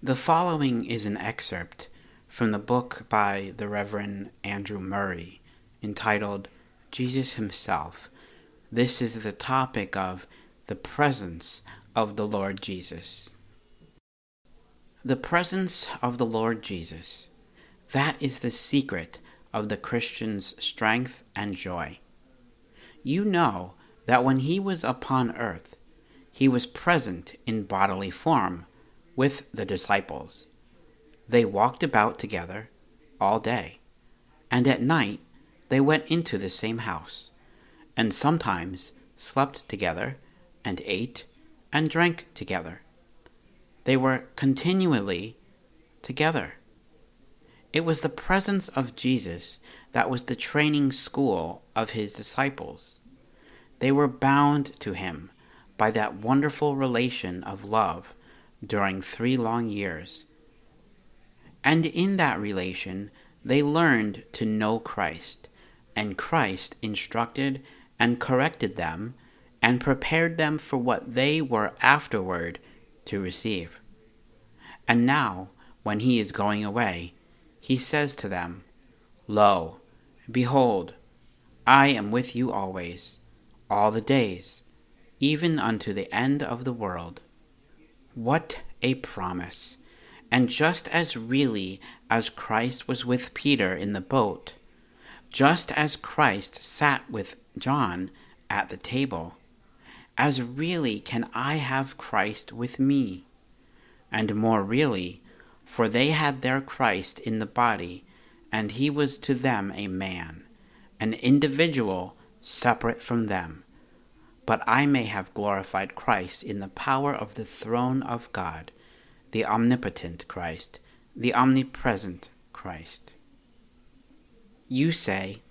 The following is an excerpt from the book by the Reverend Andrew Murray entitled Jesus Himself. This is the topic of the presence of the Lord Jesus. The presence of the Lord Jesus. That is the secret of the Christian's strength and joy. You know that when he was upon earth, he was present in bodily form with the disciples. They walked about together all day, and at night they went into the same house, and sometimes slept together, and ate and drank together. They were continually together. It was the presence of Jesus that was the training school of his disciples. They were bound to him by that wonderful relation of love during three long years. And in that relation, they learned to know Christ, and Christ instructed and corrected them and prepared them for what they were afterward to receive. And now, when he is going away, he says to them, Lo, behold, I am with you always, all the days, even unto the end of the world. What a promise! And just as really as Christ was with Peter in the boat, just as Christ sat with John at the table, as really can I have Christ with me. And more really, for they had their Christ in the body, and he was to them a man, an individual separate from them but I may have glorified Christ in the power of the throne of God, the omnipotent Christ, the omnipresent Christ. You say,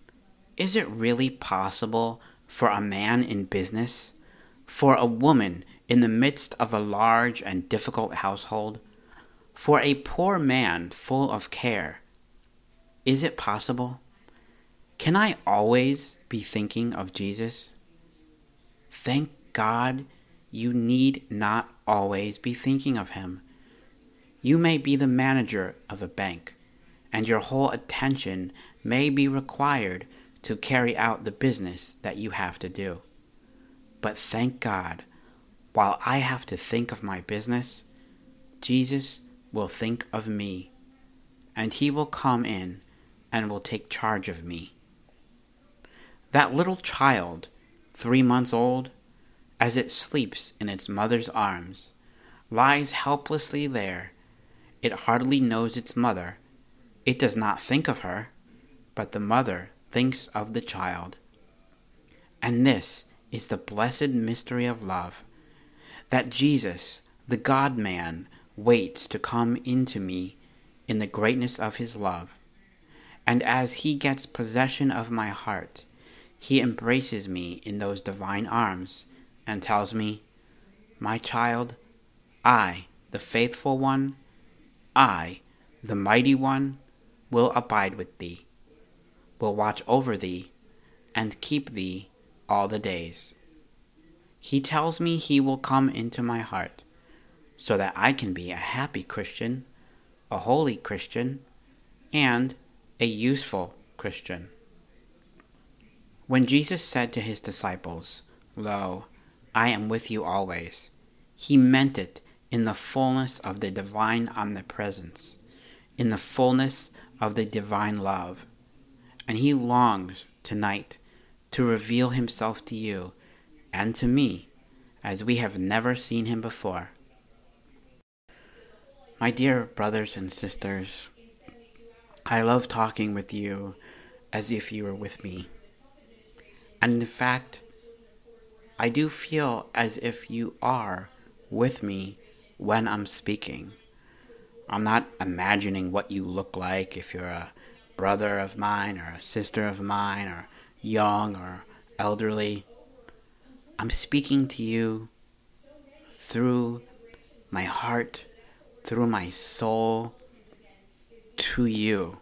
Is it really possible for a man in business, for a woman in the midst of a large and difficult household, for a poor man full of care? Is it possible? Can I always be thinking of Jesus? Thank God you need not always be thinking of Him. You may be the manager of a bank, and your whole attention may be required to carry out the business that you have to do. But thank God, while I have to think of my business, Jesus will think of me, and He will come in and will take charge of me. That little child three months old, as it sleeps in its mother's arms, lies helplessly there. It hardly knows its mother. It does not think of her, but the mother thinks of the child. And this is the blessed mystery of love that Jesus, the God man, waits to come into me in the greatness of his love. And as he gets possession of my heart, he embraces me in those divine arms and tells me, My child, I, the faithful one, I, the mighty one, will abide with thee, will watch over thee, and keep thee all the days. He tells me he will come into my heart so that I can be a happy Christian, a holy Christian, and a useful Christian. When Jesus said to his disciples, Lo, I am with you always, he meant it in the fullness of the divine omnipresence, in the fullness of the divine love. And he longs tonight to reveal himself to you and to me as we have never seen him before. My dear brothers and sisters, I love talking with you as if you were with me. And in fact, I do feel as if you are with me when I'm speaking. I'm not imagining what you look like if you're a brother of mine or a sister of mine or young or elderly. I'm speaking to you through my heart, through my soul, to you.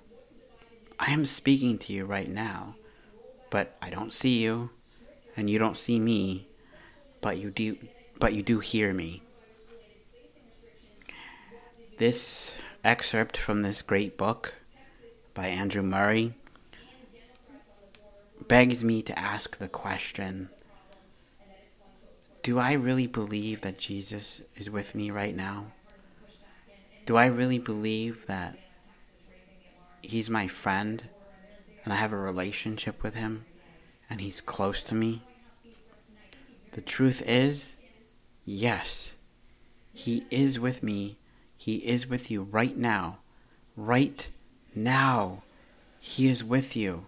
I am speaking to you right now but I don't see you, and you don't see me, but you do but you do hear me. This excerpt from this great book by Andrew Murray begs me to ask the question Do I really believe that Jesus is with me right now? Do I really believe that He's my friend and I have a relationship with Him and He's close to me? The truth is, yes, He is with me. He is with you right now. Right now. He is with you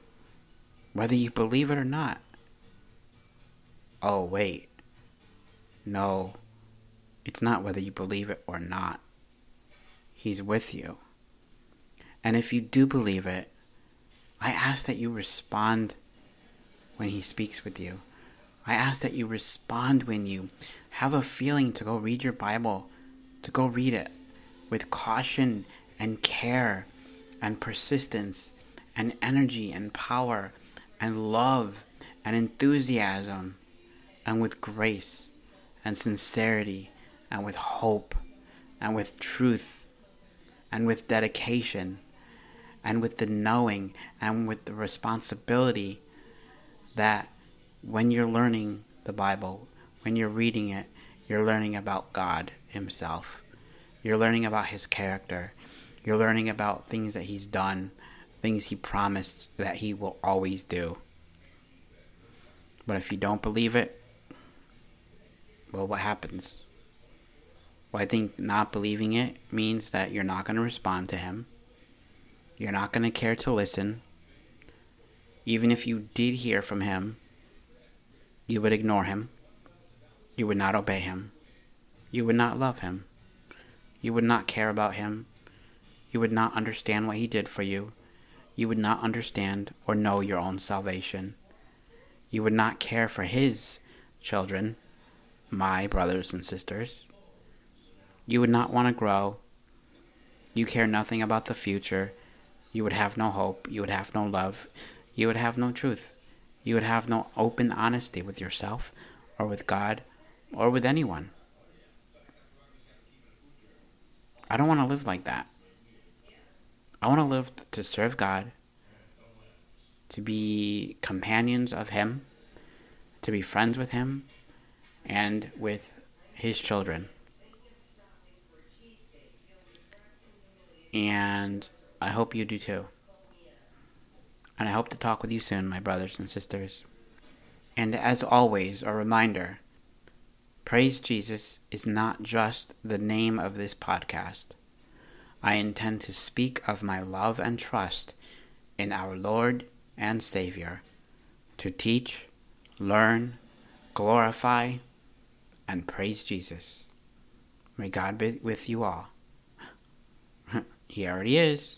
whether you believe it or not. Oh, wait. No, it's not whether you believe it or not. He's with you. And if you do believe it, I ask that you respond when He speaks with you. I ask that you respond when you have a feeling to go read your Bible, to go read it with caution and care and persistence and energy and power and love and enthusiasm and with grace and sincerity and with hope and with truth and with dedication and with the knowing and with the responsibility that when you're learning the Bible, when you're reading it, you're learning about God Himself. You're learning about His character. You're learning about things that He's done things he promised that he will always do. But if you don't believe it, well, what happens? Well, I think not believing it means that you're not going to respond to him. You're not going to care to listen. Even if you did hear from him, you would ignore him. You would not obey him. You would not love him. You would not care about him. You would not understand what he did for you you would not understand or know your own salvation. You would not care for his children, my brothers and sisters. You would not want to grow. You care nothing about the future. You would have no hope. You would have no love. You would have no truth. You would have no open honesty with yourself or with God or with anyone. I don't want to live like that. I want to live to serve God, to be companions of Him, to be friends with Him, and with His children. And I hope you do too. And I hope to talk with you soon, my brothers and sisters. And as always, a reminder Praise Jesus is not just the name of this podcast I intend to speak of my love and trust in our Lord and Savior to teach, learn, glorify, and praise Jesus. May God be with you all. he already is.